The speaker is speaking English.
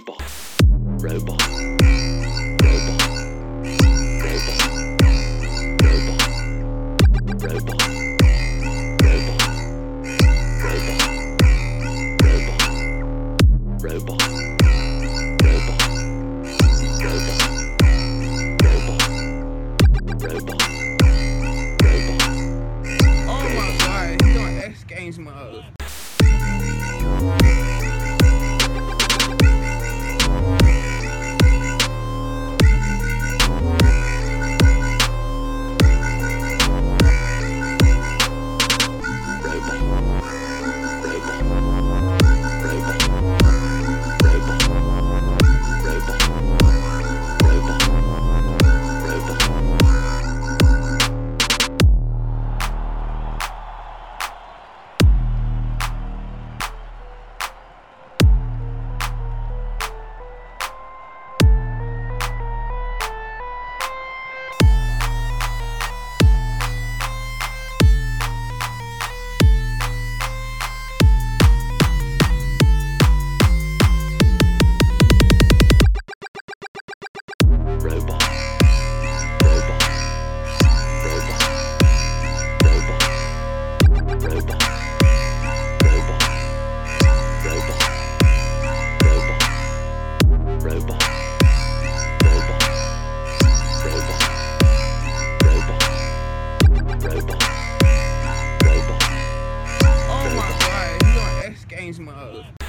robot, robot, robot, robot, robot, robot. Robot. Robot. Robot. Robot. Robot. Robot. Oh my god, X Games mode. robot. Oh my god, on X Games mode.